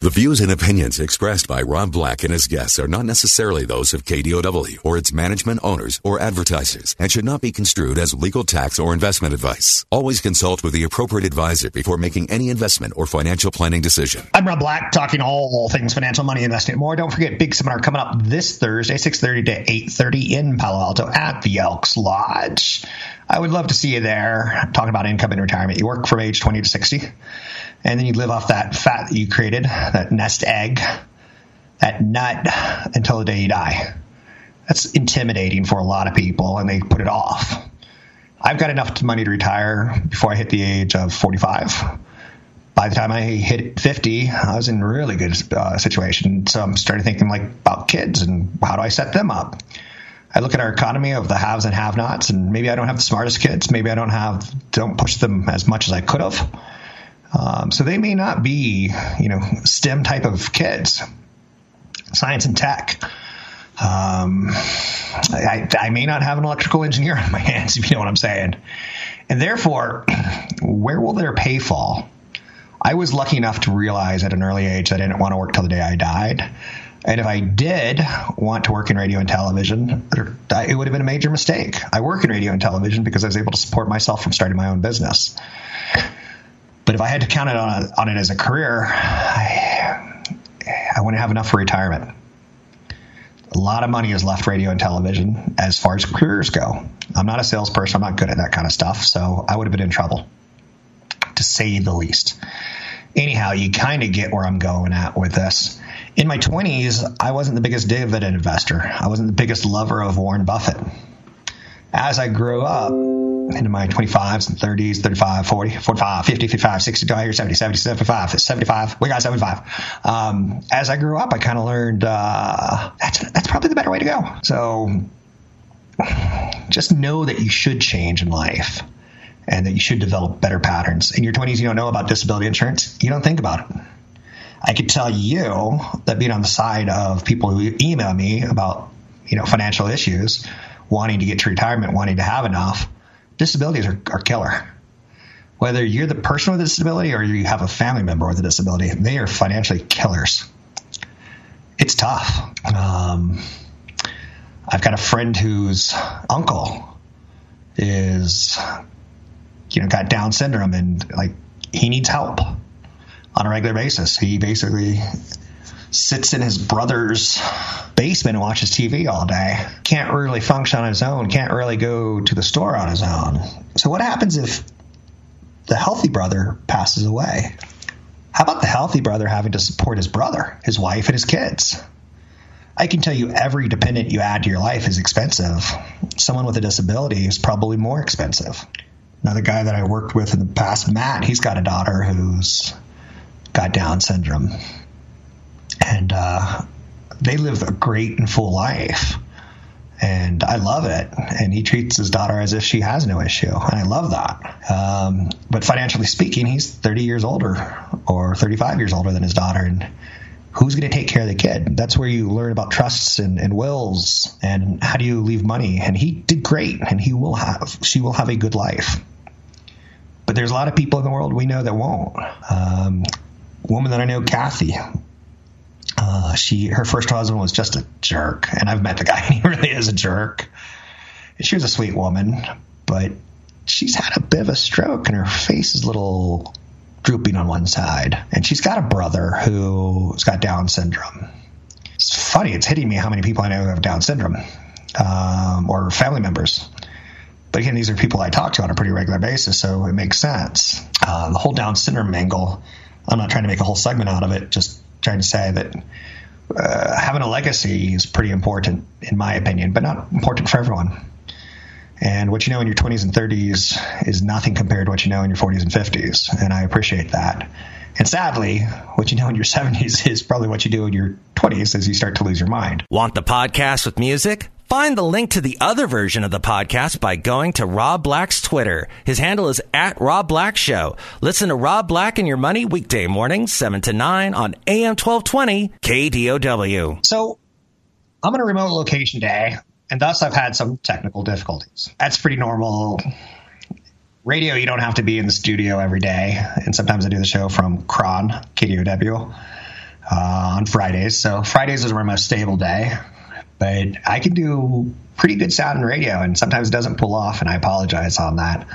The views and opinions expressed by Rob Black and his guests are not necessarily those of KDOW or its management owners or advertisers and should not be construed as legal tax or investment advice. Always consult with the appropriate advisor before making any investment or financial planning decision. I'm Rob Black, talking all things financial, money, investing, and more. Don't forget, big seminar coming up this Thursday, 6.30 to 8.30 in Palo Alto at the Elks Lodge. I would love to see you there talking about income and retirement. You work from age 20 to 60 and then you live off that fat that you created, that nest egg, that nut until the day you die. That's intimidating for a lot of people, and they put it off. I've got enough money to retire before I hit the age of 45. By the time I hit 50, I was in a really good uh, situation. So I'm starting thinking like about kids and how do I set them up. I look at our economy of the haves and have-nots, and maybe I don't have the smartest kids. Maybe I don't have don't push them as much as I could have um, so they may not be, you know, STEM type of kids, science and tech. Um, I, I, may not have an electrical engineer on my hands, if you know what I'm saying. And therefore, where will their pay fall? I was lucky enough to realize at an early age that I didn't want to work till the day I died. And if I did want to work in radio and television, it would have been a major mistake. I work in radio and television because I was able to support myself from starting my own business. But if I had to count it on, on it as a career, I, I wouldn't have enough for retirement. A lot of money is left radio and television as far as careers go. I'm not a salesperson. I'm not good at that kind of stuff. So I would have been in trouble, to say the least. Anyhow, you kind of get where I'm going at with this. In my 20s, I wasn't the biggest dividend investor. I wasn't the biggest lover of Warren Buffett. As I grew up, into my 25s and 30s, 35, 40, 45, 50, 55, 60, do I hear 70, 70, 75, 75? We got 75. Um, as I grew up, I kind of learned uh, that's, that's probably the better way to go. So just know that you should change in life and that you should develop better patterns. In your 20s, you don't know about disability insurance, you don't think about it. I could tell you that being on the side of people who email me about you know financial issues, wanting to get to retirement, wanting to have enough, disabilities are, are killer. Whether you're the person with a disability or you have a family member with a disability, they are financially killers. It's tough. Um, I've got a friend whose uncle is, you know, got Down syndrome and like he needs help on a regular basis. He basically sits in his brother's basement and watches TV all day. Can't really function on his own, can't really go to the store on his own. So, what happens if the healthy brother passes away? How about the healthy brother having to support his brother, his wife, and his kids? I can tell you every dependent you add to your life is expensive. Someone with a disability is probably more expensive. Another guy that I worked with in the past, Matt, he's got a daughter who's got Down syndrome and uh, they live a great and full life. And I love it. And he treats his daughter as if she has no issue. And I love that. Um, but financially speaking, he's 30 years older or 35 years older than his daughter. And who's going to take care of the kid? That's where you learn about trusts and, and, wills and how do you leave money. And he did great, and he will have, she will have a good life. But there's a lot of people in the world we know that won't. Um, woman that I know, Kathy, uh, she her first husband was just a jerk, and I've met the guy, and he really is a jerk. She was a sweet woman, but she's had a bit of a stroke, and her face is a little drooping on one side. And she's got a brother who's got Down syndrome. It's funny; it's hitting me how many people I know who have Down syndrome, um, or family members. But again, these are people I talk to on a pretty regular basis, so it makes sense. Uh, the whole Down syndrome angle. I'm not trying to make a whole segment out of it. Just trying to say that uh, having a legacy is pretty important, in my opinion, but not important for everyone. And what you know in your 20s and 30s is nothing compared to what you know in your 40s and 50s. And I appreciate that. And sadly, what you know in your 70s is probably what you do in your 20s as you start to lose your mind. Want the podcast with music? Find the link to the other version of the podcast by going to Rob Black's Twitter. His handle is at Rob Black Show. Listen to Rob Black and Your Money weekday mornings, 7 to 9 on AM 1220 KDOW. So I'm in a remote location day, and thus I've had some technical difficulties. That's pretty normal radio, you don't have to be in the studio every day. And sometimes I do the show from Cron, KDOW, uh, on Fridays. So Fridays is my most stable day. But I can do pretty good sound and radio, and sometimes it doesn't pull off, and I apologize on that.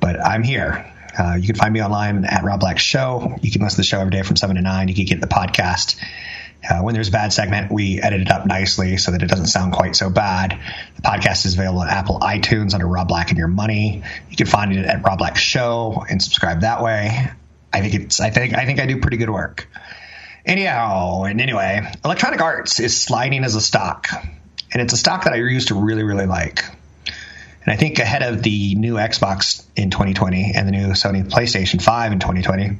But I'm here. Uh, you can find me online at Rob Black Show. You can listen to the show every day from 7 to 9. You can get the podcast uh, when there's a bad segment, we edit it up nicely so that it doesn't sound quite so bad. The podcast is available on Apple iTunes under Rob Black and Your Money. You can find it at Rob Black Show and subscribe that way. I think it's I think I think I do pretty good work. Anyhow, and anyway, Electronic Arts is sliding as a stock, and it's a stock that I used to really really like. And I think ahead of the new Xbox in 2020 and the new Sony PlayStation 5 in 2020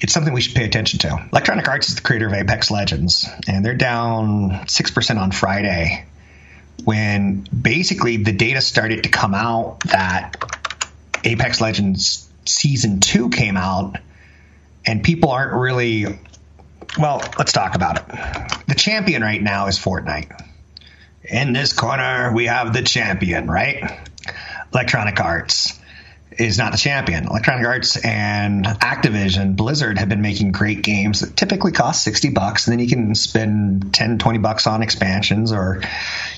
it's something we should pay attention to. Electronic Arts is the creator of Apex Legends, and they're down 6% on Friday when basically the data started to come out that Apex Legends Season 2 came out, and people aren't really. Well, let's talk about it. The champion right now is Fortnite. In this corner, we have the champion, right? Electronic Arts is not the champion. Electronic Arts and Activision, Blizzard have been making great games that typically cost 60 bucks and then you can spend 10, 20 bucks on expansions or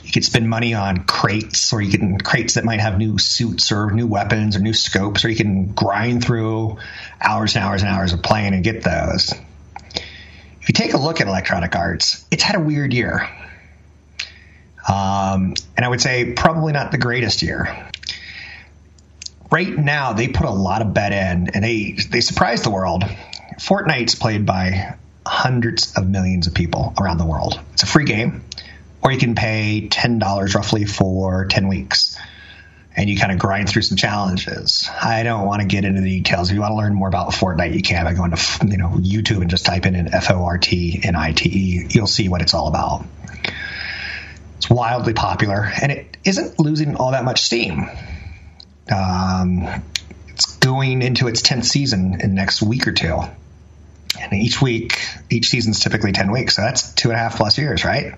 you could spend money on crates or you can crates that might have new suits or new weapons or new scopes or you can grind through hours and hours and hours of playing and get those. If you take a look at Electronic Arts, it's had a weird year. Um, and I would say probably not the greatest year right now they put a lot of bet in and they they surprised the world. Fortnite's played by hundreds of millions of people around the world. It's a free game, or you can pay ten dollars roughly for ten weeks, and you kind of grind through some challenges. I don't want to get into the details. If you want to learn more about Fortnite, you can by going to you know YouTube and just type in an F O R T N I T E. You'll see what it's all about. It's wildly popular, and it isn't losing all that much steam. Um, it's going into its 10th season in next week or two. And each week, each season's typically 10 weeks. So that's two and a half plus years, right?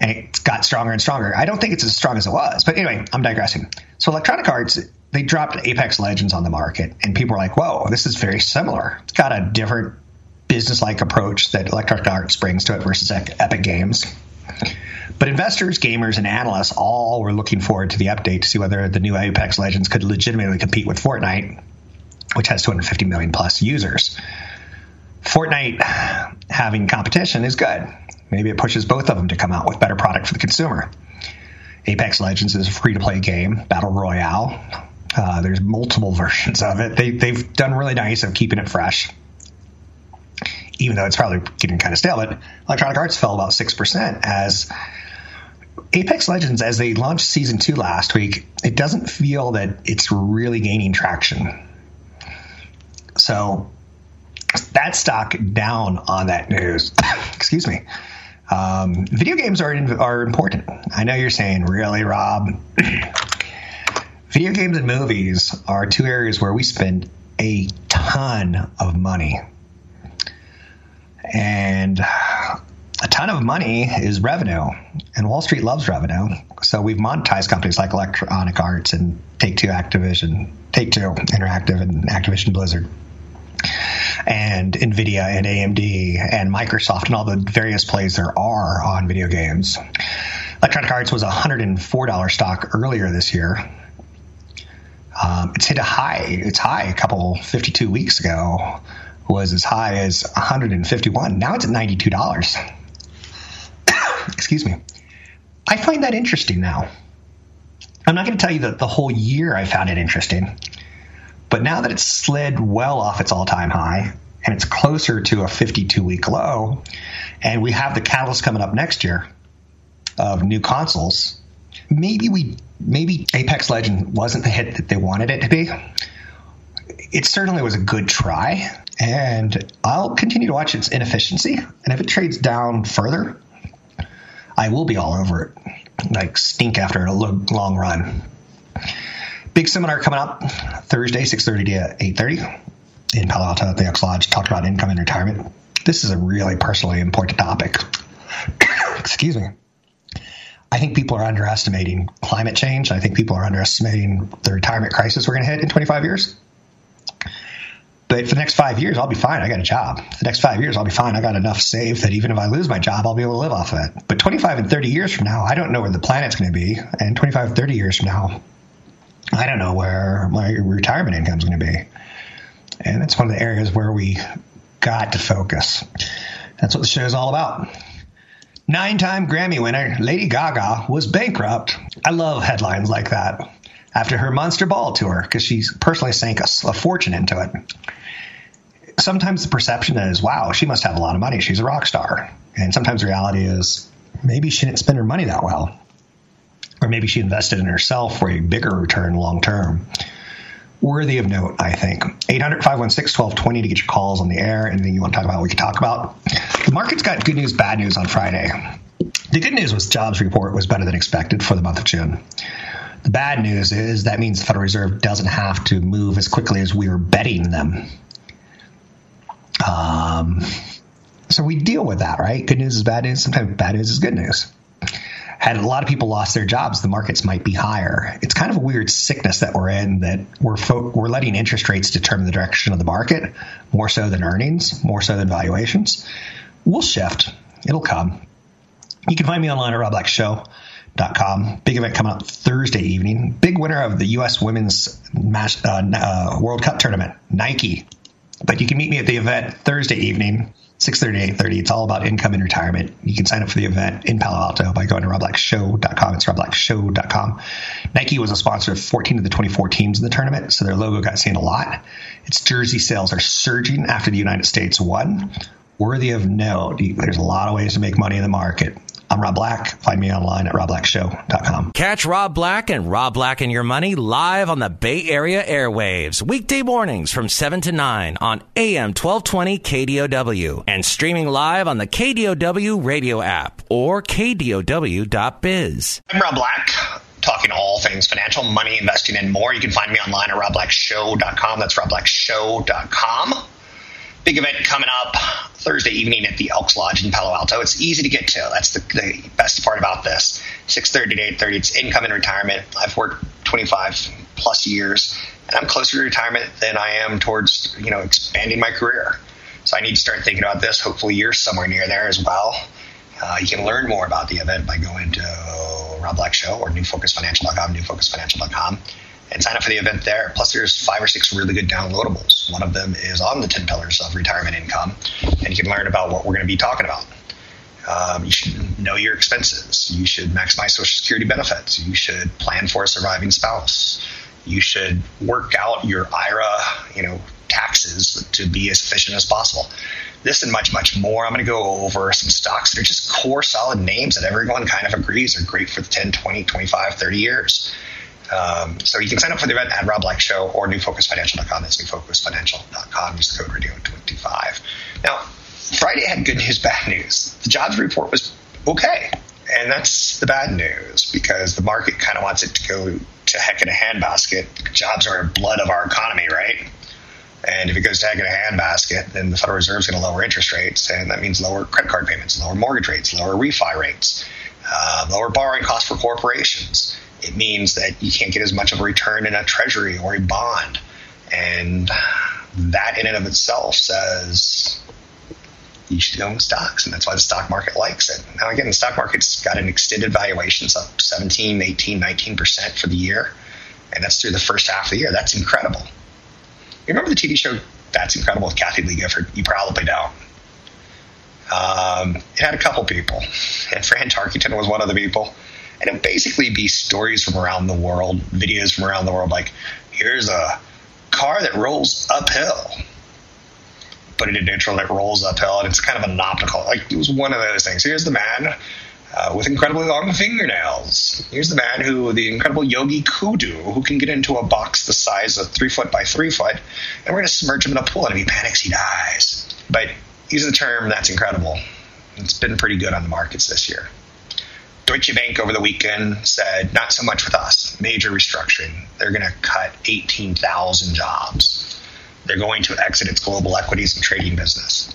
And it's got stronger and stronger. I don't think it's as strong as it was. But anyway, I'm digressing. So Electronic Arts, they dropped Apex Legends on the market. And people were like, whoa, this is very similar. It's got a different business like approach that Electronic Arts brings to it versus Epic Games. But investors, gamers, and analysts all were looking forward to the update to see whether the new Apex Legends could legitimately compete with Fortnite, which has 250 million plus users. Fortnite having competition is good. Maybe it pushes both of them to come out with better product for the consumer. Apex Legends is a free to play game, battle royale. Uh, there's multiple versions of it. They, they've done really nice of keeping it fresh even though it's probably getting kind of stale, but Electronic Arts fell about 6% as Apex Legends, as they launched season two last week, it doesn't feel that it's really gaining traction. So that stock down on that news. Excuse me. Um, video games are are important. I know you're saying, really, Rob. video games and movies are two areas where we spend a ton of money, and a ton of money is revenue, and Wall Street loves revenue. So we've monetized companies like Electronic Arts and Take Two Activision, Take Two Interactive, and Activision Blizzard, and Nvidia and AMD and Microsoft and all the various plays there are on video games. Electronic Arts was a $104 stock earlier this year. Um, it's hit a high. It's high a couple 52 weeks ago was as high as 151. Now it's at $92 excuse me. I find that interesting now. I'm not going to tell you that the whole year I found it interesting, but now that it's slid well off its all time high and it's closer to a 52 week low, and we have the catalyst coming up next year of new consoles, maybe we maybe Apex Legend wasn't the hit that they wanted it to be. It certainly was a good try, and I'll continue to watch its inefficiency. And if it trades down further, I will be all over it, like stink after a long run. Big seminar coming up Thursday, 6:30 to 8:30 in Palo Alto at the Elks Lodge. Talked about income and retirement. This is a really personally important topic. Excuse me. I think people are underestimating climate change. I think people are underestimating the retirement crisis we're going to hit in 25 years. But for the next five years, I'll be fine. I got a job. The next five years, I'll be fine. I got enough saved that even if I lose my job, I'll be able to live off of it. But 25 and 30 years from now, I don't know where the planet's going to be. And 25, 30 years from now, I don't know where my retirement income is going to be. And that's one of the areas where we got to focus. That's what the show is all about. Nine time Grammy winner Lady Gaga was bankrupt. I love headlines like that after her Monster Ball tour because she personally sank a, a, fortune into it. Sometimes the perception is, wow, she must have a lot of money. She's a rock star. And sometimes reality is, maybe she didn't spend her money that well. Or maybe she invested in herself for a bigger return long term worthy of note, I think. 800 516 1220 to get your calls on the air. Anything you want to talk about, we can talk about. The market's got good news, bad news on Friday. The good news was jobs report was better than expected for the month of June. The bad news is that means the Federal Reserve doesn't have to move as quickly as we were betting them. Um, so we deal with that, right? Good news is bad news. Sometimes bad news is good news had a lot of people lost their jobs, the markets might be higher. It's kind of a weird sickness that we're in that we're fo- we're letting interest rates determine the direction of the market more so than earnings, more so than valuations. We'll shift. It'll come. You can find me online at robblackshow.com. Big event coming up Thursday evening. Big winner of the U.S. Women's uh, uh, World Cup tournament, Nike. But you can meet me at the event Thursday evening 6.30 8.30. It's all about income and retirement. You can sign up for the event in Palo Alto by going to robblackshow.com. It's robblackshow.com. Nike was a sponsor of 14 of the 24 teams in the tournament, so their logo got seen a lot. Its jersey sales are surging after the United States won. Worthy of note, there's a lot of ways to make money in the market. I'm Rob Black. Find me online at robblackshow.com. Catch Rob Black and Rob Black and Your Money live on the Bay Area airwaves, weekday mornings from 7 to 9 on AM 1220 KDOW and streaming live on the KDOW radio app or KDOW.biz. I'm Rob Black talking all things financial, money, investing, and more. You can find me online at robblackshow.com. That's robblackshow.com. Big event coming up Thursday evening at the Elks Lodge in Palo Alto. It's easy to get to. That's the, the best part about this. 6:30 to 8:30. It's income and retirement. I've worked 25 plus years, and I'm closer to retirement than I am towards you know expanding my career. So I need to start thinking about this. Hopefully, you're somewhere near there as well. Uh, you can learn more about the event by going to Rob Black Show or newfocusfinancial.com, newfocusfinancial.com and sign up for the event there. Plus, there's five or six really good downloadables. One of them is on the 10 pillars of retirement income, and you can learn about what we're going to be talking about. Um, you should know your expenses. You should maximize Social Security benefits. You should plan for a surviving spouse. You should work out your IRA, you know, taxes to be as efficient as possible. This and much, much more. I'm going to go over some stocks that are just core solid names that everyone kind of agrees are great for the 10, 20, 25, 30 years. Um, so you can sign up for the event at Rob Black Show or newfocusfinancial.com. That's newfocusfinancial.com. Use the code radio25. Now, Friday had good news, bad news. The jobs report was okay. And that's the bad news because the market kind of wants it to go to heck in a handbasket. Jobs are the blood of our economy, right? And if it goes to heck in a handbasket, then the Federal Reserve is going to lower interest rates, and that means lower credit card payments, lower mortgage rates, lower refi rates, uh, lower borrowing costs for corporations it means that you can't get as much of a return in a treasury or a bond. And that in and of itself says you should own stocks, and that's why the stock market likes it. Now, again, the stock market's got an extended valuation, it's up 17, 18, 19% for the year, and that's through the first half of the year. That's incredible. You remember the TV show That's Incredible with Kathie Lee Gifford? You probably don't. Um, it had a couple people, and Fran Tarkenton was one of the people and it would basically be stories from around the world, videos from around the world, like here's a car that rolls uphill. Put it in neutral and it rolls uphill, and it's kind of an optical. Like it was one of those things. Here's the man uh, with incredibly long fingernails. Here's the man who, the incredible Yogi Kudu, who can get into a box the size of three foot by three foot, and we're going to submerge him in a pool, and if he panics, he dies. But use the term that's incredible. It's been pretty good on the markets this year. Deutsche Bank over the weekend said, not so much with us, major restructuring. They're going to cut 18,000 jobs. They're going to exit its global equities and trading business.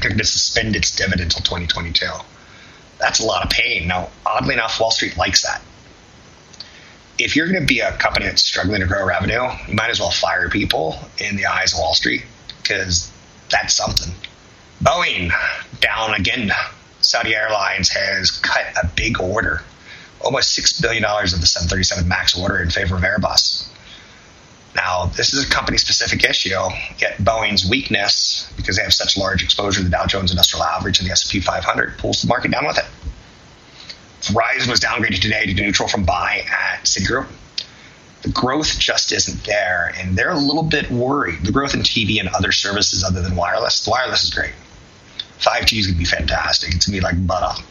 They're going to suspend its dividend until 2022 that's a lot of pain. Now, oddly enough, Wall Street likes that. If you're going to be a company that's struggling to grow revenue, you might as well fire people in the eyes of Wall Street because that's something. Boeing down again. Saudi Airlines has cut a big order, almost $6 billion of the 737 MAX order in favor of Airbus. Now, this is a company specific issue, yet Boeing's weakness, because they have such large exposure to the Dow Jones Industrial Average and the S&P 500, pulls the market down with it. Verizon was downgraded today to neutral from buy at Citigroup. The growth just isn't there, and they're a little bit worried. The growth in TV and other services other than wireless, the wireless is great. 5G is going to be fantastic. It's going to be like butter.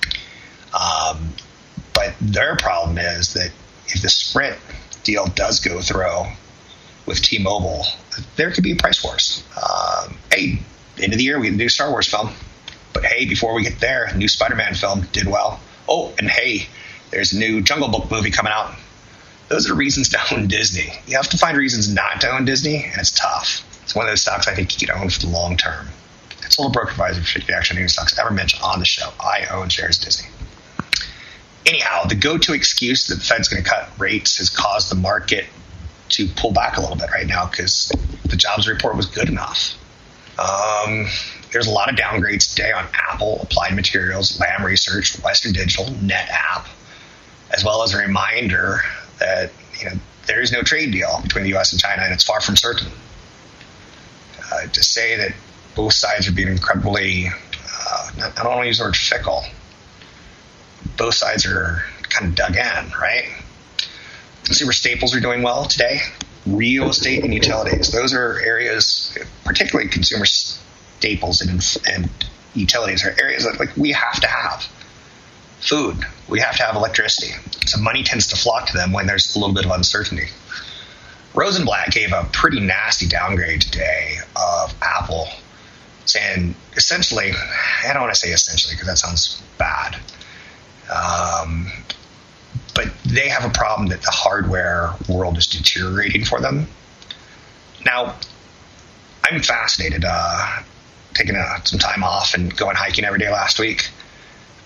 Um, but their problem is that if the Sprint deal does go through, with T-Mobile, there could be a price wars. Um, hey, end of the year we get a new Star Wars film, but hey, before we get there, new Spider-Man film did well. Oh, and hey, there's a new Jungle Book movie coming out. Those are reasons to own Disney. You have to find reasons not to own Disney, and it's tough. It's one of those stocks I think you can own for the long term. It's a advisor for the action news stocks ever mentioned on the show. I own shares Disney. Anyhow, the go-to excuse that the Fed's going to cut rates has caused the market to pull back a little bit right now because the jobs report was good enough. Um, there's a lot of downgrades today on Apple, Applied Materials, Lam Research, Western Digital, NetApp, as well as a reminder that you know there is no trade deal between the U.S. and China, and it's far from certain. Uh, to say that both sides are being incredibly, uh, I don't want to use the word fickle. Both sides are kind of dug in, right? Consumer staples are doing well today. Real estate and utilities. Those are areas, particularly consumer staples and, and utilities, are areas that like we have to have. Food, we have to have electricity. So money tends to flock to them when there's a little bit of uncertainty. Rosenblatt gave a pretty nasty downgrade today of Apple, saying essentially, I don't want to say essentially because that sounds bad. Um, but they have a problem that the hardware world is deteriorating for them. Now, I'm fascinated. Uh, taking a, some time off and going hiking every day last week.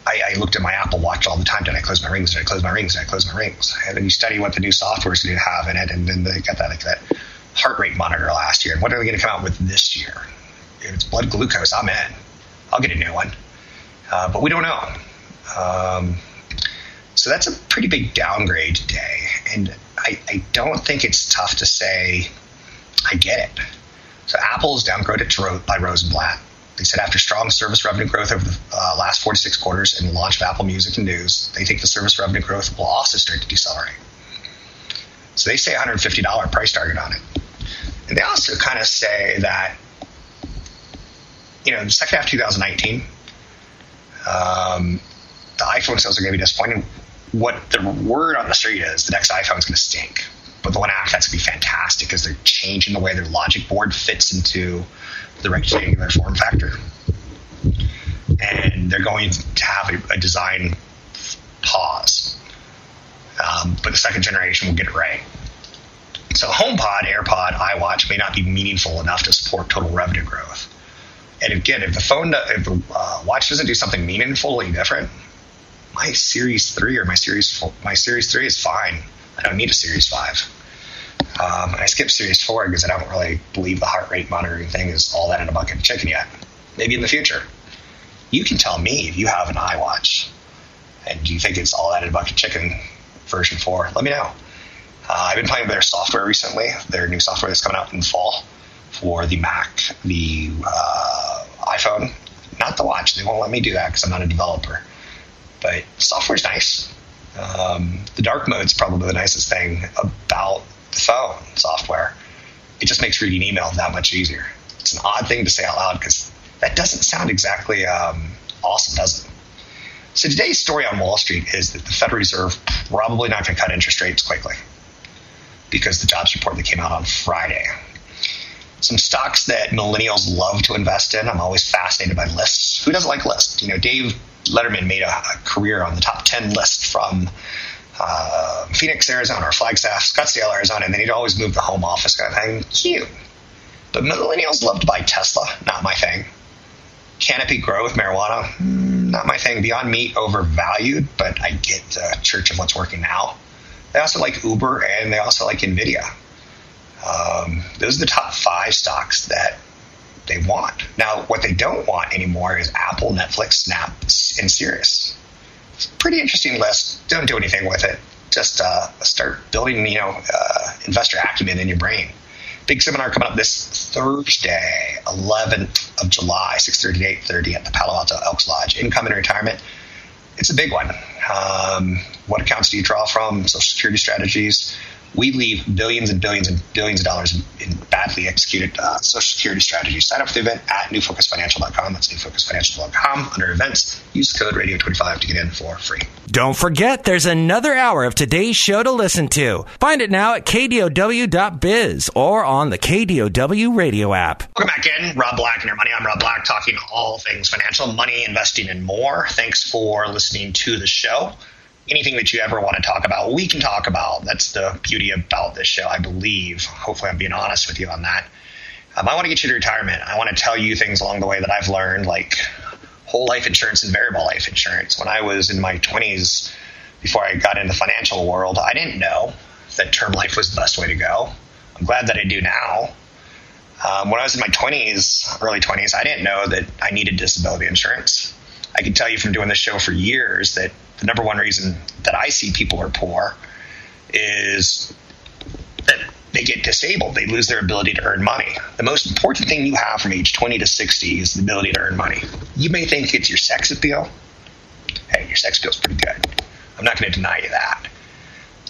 I, I, looked at my Apple Watch all the time. Did I close my rings? Did I close my rings? Did I close my rings? And then you study what the new software is going to have in it, and then they got that like that heart rate monitor last year. And what are they going to come out with this year? If it's blood glucose, I'm in. I'll get a new one, uh, but we don't know. Um, so that's a pretty big downgrade today. And I, I don't think it's tough to say, I get it. So Apple's downgraded by Rosenblatt. They said after strong service revenue growth over the uh, last 46 quarters and launch of Apple Music and News, they think the service revenue growth will also start to decelerate. So they say $150 price target on it. And they also kind of say that, you know, the second half of 2019, um, the iPhone sales are going to be disappointing what the word on the street is the next iPhone is going to stink. But the one after that's going to be fantastic because they're changing the way their logic board fits into the rectangular form factor. And they're going to have a, a design pause. Um, but the second generation will get it right. So HomePod, AirPod, iWatch may not be meaningful enough to support total revenue growth. And again, if the phone, if the uh, watch doesn't do something meaningfully different, my Series Three or my Series my Series Three is fine. I don't need a Series Five. Um, I skipped Series Four because I don't really believe the heart rate monitoring thing is all that in a bucket of chicken yet. Maybe in the future. You can tell me if you have an iWatch and do you think it's all that in a bucket of chicken version four. Let me know. Uh, I've been playing with their software recently. Their new software that's coming out in the fall for the Mac, the uh, iPhone, not the watch. They won't let me do that because I'm not a developer but software's nice. Um, the dark mode is probably the nicest thing about the phone software. It just makes reading email that much easier. It's an odd thing to say out loud because that doesn't sound exactly um, awesome, does it? So today's story on Wall Street is that the Federal Reserve probably not going to cut interest rates quickly because the jobs report that came out on Friday. Some stocks that millennials love to invest in. I'm always fascinated by lists. Who doesn't like lists? You know, Dave Letterman made a, a career on the top 10 list from uh, Phoenix, Arizona, or Flagstaff, Scottsdale, Arizona, and then he'd always move the home office kind of thing. Cute. But millennials love to buy Tesla. Not my thing. Canopy growth, marijuana, mm, not my thing. Beyond Meat, overvalued, but I get the church of what's working now. They also like Uber and they also like Nvidia. Um, those are the top five stocks that they want. Now, what they don't want anymore is Apple, Netflix, Snap, and Sirius. Pretty interesting list. Don't do anything with it. Just uh, start building, you know, uh, investor acumen in your brain. Big seminar coming up this Thursday, 11th of July, 6:30 to 8:30 at the Palo Alto Elks Lodge. Income and retirement. It's a big one. Um, what accounts do you draw from? Social security strategies we leave billions and billions and billions of dollars in, in badly executed uh, social security strategies. Sign up for the event at newfocusfinancial.com. That's newfocusfinancial.com. Under events, use code radio25 to get in for free. Don't forget, there's another hour of today's show to listen to. Find it now at kdow.biz or on the KDOW radio app. Welcome back in. Rob Black and your money. I'm Rob Black talking all things financial, money, investing, and more. Thanks for listening to the show anything that you ever want to talk about, we can talk about. That's the beauty about this show, I believe. Hopefully, I'm being honest with you on that. Um, I want to get you to retirement. I want to tell you things along the way that I've learned, like whole life insurance and variable life insurance. When I was in my 20s, before I got into the financial world, I didn't know that term life was the best way to go. I'm glad that I do now. Um, when I was in my 20s, early 20s, I didn't know that I needed disability insurance. I can tell you from doing this show for years that the number one reason that I see people are poor is that they get disabled. They lose their ability to earn money. The most important thing you have from age 20 to 60 is the ability to earn money. You may think it's your sex appeal. Hey, your sex appeal is pretty good. I'm not going to deny you that.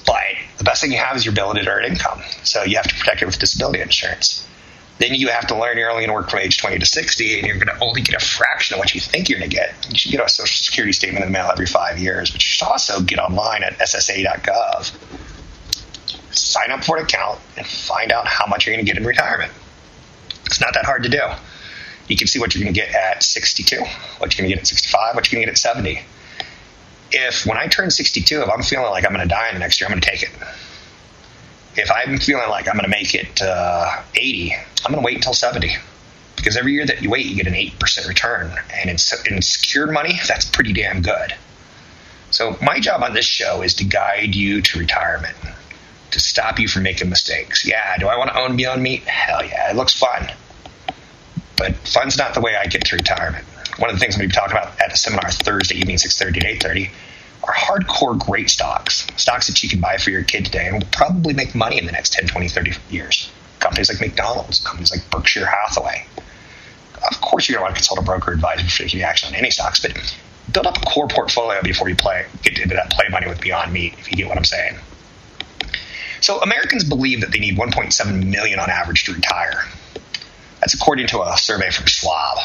But the best thing you have is your ability to earn income. So you have to protect it with disability insurance then you have to learn you're only going to work from age 20 to 60 and you're going to only get a fraction of what you think you're going to get. You should get a social security statement in the mail every five years, but you should also get online at ssa.gov, sign up for an account, and find out how much you're going to get in retirement. It's not that hard to do. You can see what you're going to get at 62, what you're going to get at 65, what you're going to get at 70. If when I turn 62, if I'm feeling like I'm going to die in the next year, I'm going to take it if I'm feeling like I'm going to make it uh, 80, I'm going to wait until 70. Because every year that you wait, you get an 8% return. And in, in secured money, that's pretty damn good. So, my job on this show is to guide you to retirement, to stop you from making mistakes. Yeah, do I want to own Beyond Meat? Hell yeah, it looks fun. But fun's not the way I get to retirement. One of the things I'm going to be talking about at the seminar Thursday evening, 6.30 to 8.30, are hardcore great stocks, stocks that you can buy for your kid today and will probably make money in the next 10, 20, 30 years. Companies like McDonald's, companies like Berkshire Hathaway. Of course, you're going to want to consult a broker advisor before taking action on any stocks, but build up a core portfolio before you play get into that play money with Beyond Meat, if you get what I'm saying. So Americans believe that they need 1.7 million on average to retire. That's according to a survey from Schwab.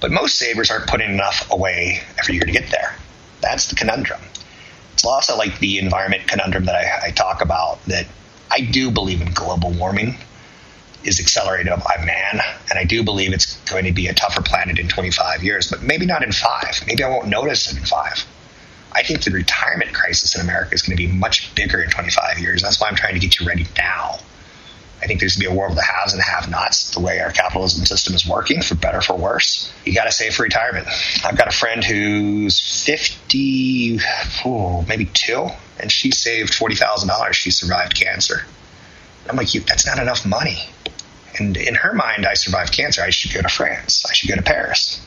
But most savers aren't putting enough away every year to get there. That's the conundrum. It's also like the environment conundrum that I, I talk about that I do believe in global warming is accelerated by man, and I do believe it's going to be a tougher planet in 25 years, but maybe not in five. Maybe I won't notice it in five. I think the retirement crisis in America is going to be much bigger in 25 years. That's why I'm trying to get you ready now. I think there's to be a world of the haves and the have-nots. The way our capitalism system is working, for better or for worse, you got to save for retirement. I've got a friend who's 50, oh, maybe two, and she saved forty thousand dollars. She survived cancer. I'm like, that's not enough money. And in her mind, I survived cancer. I should go to France. I should go to Paris.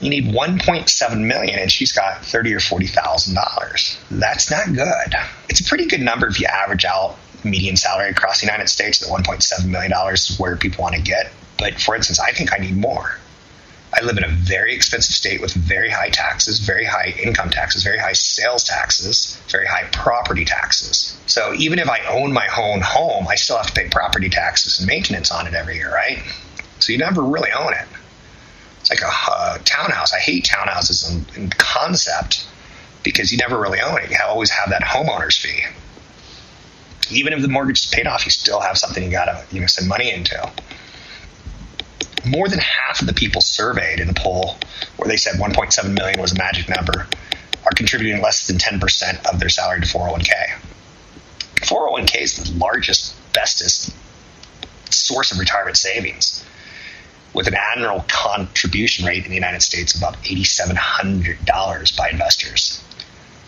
You need 1.7 million, and she's got thirty or forty thousand dollars. That's not good. It's a pretty good number if you average out median salary across the United States. The 1.7 million dollars is where people want to get. But for instance, I think I need more. I live in a very expensive state with very high taxes, very high income taxes, very high sales taxes, very high property taxes. So even if I own my own home, I still have to pay property taxes and maintenance on it every year, right? So you never really own it. It's like a uh, townhouse. I hate townhouses in, in, concept because you never really own it. You always have that homeowner's fee. Even if the mortgage is paid off, you still have something you got to you know send money into. More than half of the people surveyed in the poll, where they said 1.7 million was a magic number, are contributing less than 10% of their salary to 401k. 401k is the largest, bestest source of retirement savings with an annual contribution rate in the United States of about $8,700 by investors.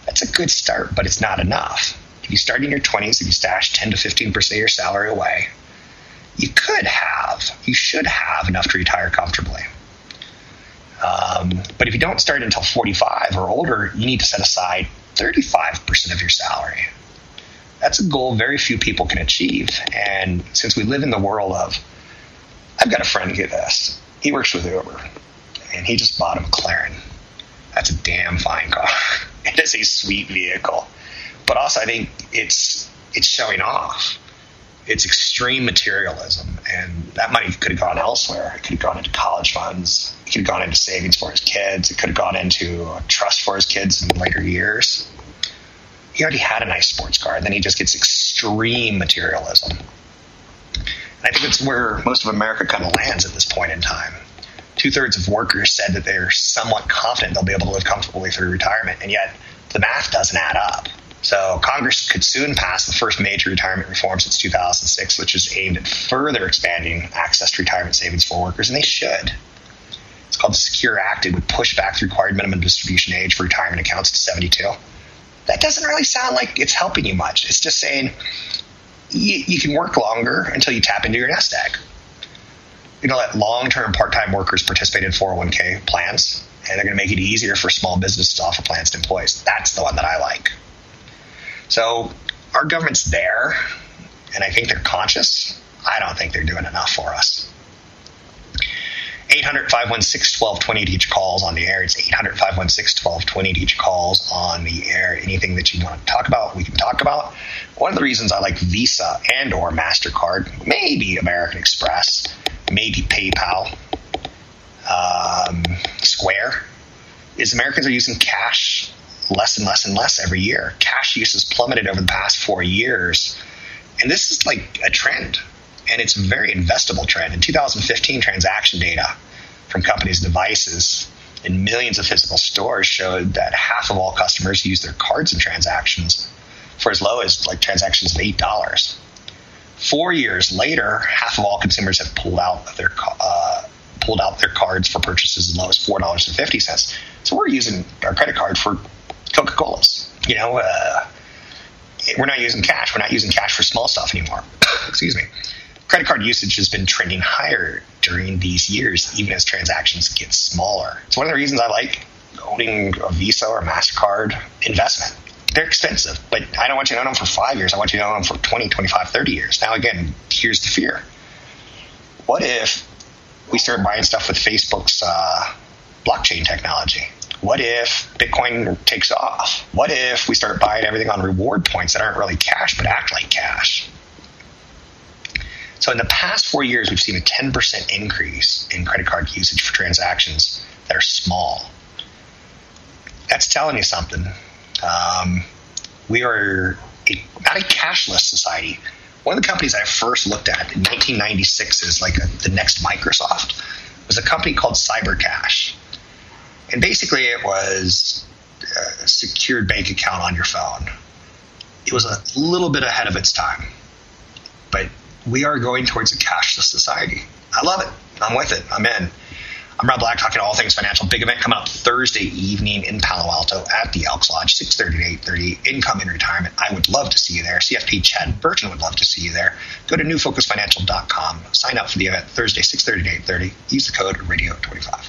That's a good start, but it's not enough. If you start in your 20s, and you stash 10 to 15% of your salary away, you could have, you should have enough to retire comfortably. Um, but if you don't start until 45 or older, you need to set aside 35% of your salary. That's a goal very few people can achieve. And since we live in the world of, I've got a friend who this. He works with Uber, and he just bought a McLaren. That's a damn fine car. It is a sweet vehicle, but also I think it's it's showing off. It's extreme materialism, and that money could have gone elsewhere. It could have gone into college funds. It could have gone into savings for his kids. It could have gone into a trust for his kids in later years he already had a nice sports car. And then he just gets extreme materialism. And I think it's where most of America kind of lands at this point in time. Two thirds of workers said that they're somewhat confident they'll be able to live comfortably through retirement, and yet the math doesn't add up. So Congress could soon pass the first major retirement reform since 2006, which is aimed at further expanding access to retirement savings for workers, and they should. It's called the Secure Act. It would push back the required minimum distribution age for retirement accounts to 72 that doesn't really sound like it's helping you much. It's just saying you, you can work longer until you tap into your nest egg. You know, let long term part time workers participate in 401k plans, and they're going to make it easier for small businesses to offer plans to employees. That's the one that I like. So, our government's there, and I think they're conscious. I don't think they're doing enough for us. 800 516 1220 to each calls on the air. It's 800 516 1220 to each calls on the air. Anything that you want to talk about, we can talk about. One of the reasons I like Visa and or MasterCard, maybe American Express, maybe PayPal, um, Square, is Americans are using cash less and less and less every year. Cash use has plummeted over the past four years. And this is like a trend and it's a very investable trend. In 2015, transaction data from companies' devices in millions of physical stores showed that half of all customers use their cards in transactions for as low as like transactions of eight dollars. Four years later, half of all consumers have pulled out their uh, pulled out their cards for purchases as low as four dollars and fifty cents. So we're using our credit card for Coca Colas. You know, uh, we're not using cash. We're not using cash for small stuff anymore. Excuse me credit card usage has been trending higher during these years, even as transactions get smaller. It's one of the reasons I like owning a Visa or MasterCard investment. They're expensive, but I don't want you to own them for five years. I want you to own them for 20, 25, 30 years. Now, again, here's the fear. What if we start buying stuff with Facebook's uh, blockchain technology? What if Bitcoin takes off? What if we start buying everything on reward points that aren't really cash but act like cash? So in the past four years, we've seen a 10% increase in credit card usage for transactions that are small. That's telling you something. Um, we are a, not a cashless society. One of the companies I first looked at in 1996 is like a, the next Microsoft was a company called CyberCash. And basically, it was a secured bank account on your phone. It was a little bit ahead of its time, but we are going towards a cashless society. I love it. I'm with it. I'm in. I'm Rob Black talking all things financial. Big event coming up Thursday evening in Palo Alto at the Elks Lodge, 6.30 to 8.30. Income in retirement. I would love to see you there. CFP Chad Burton would love to see you there. Go to newfocusfinancial.com. Sign up for the event Thursday, 6.30 to 8.30. Use the code radio25.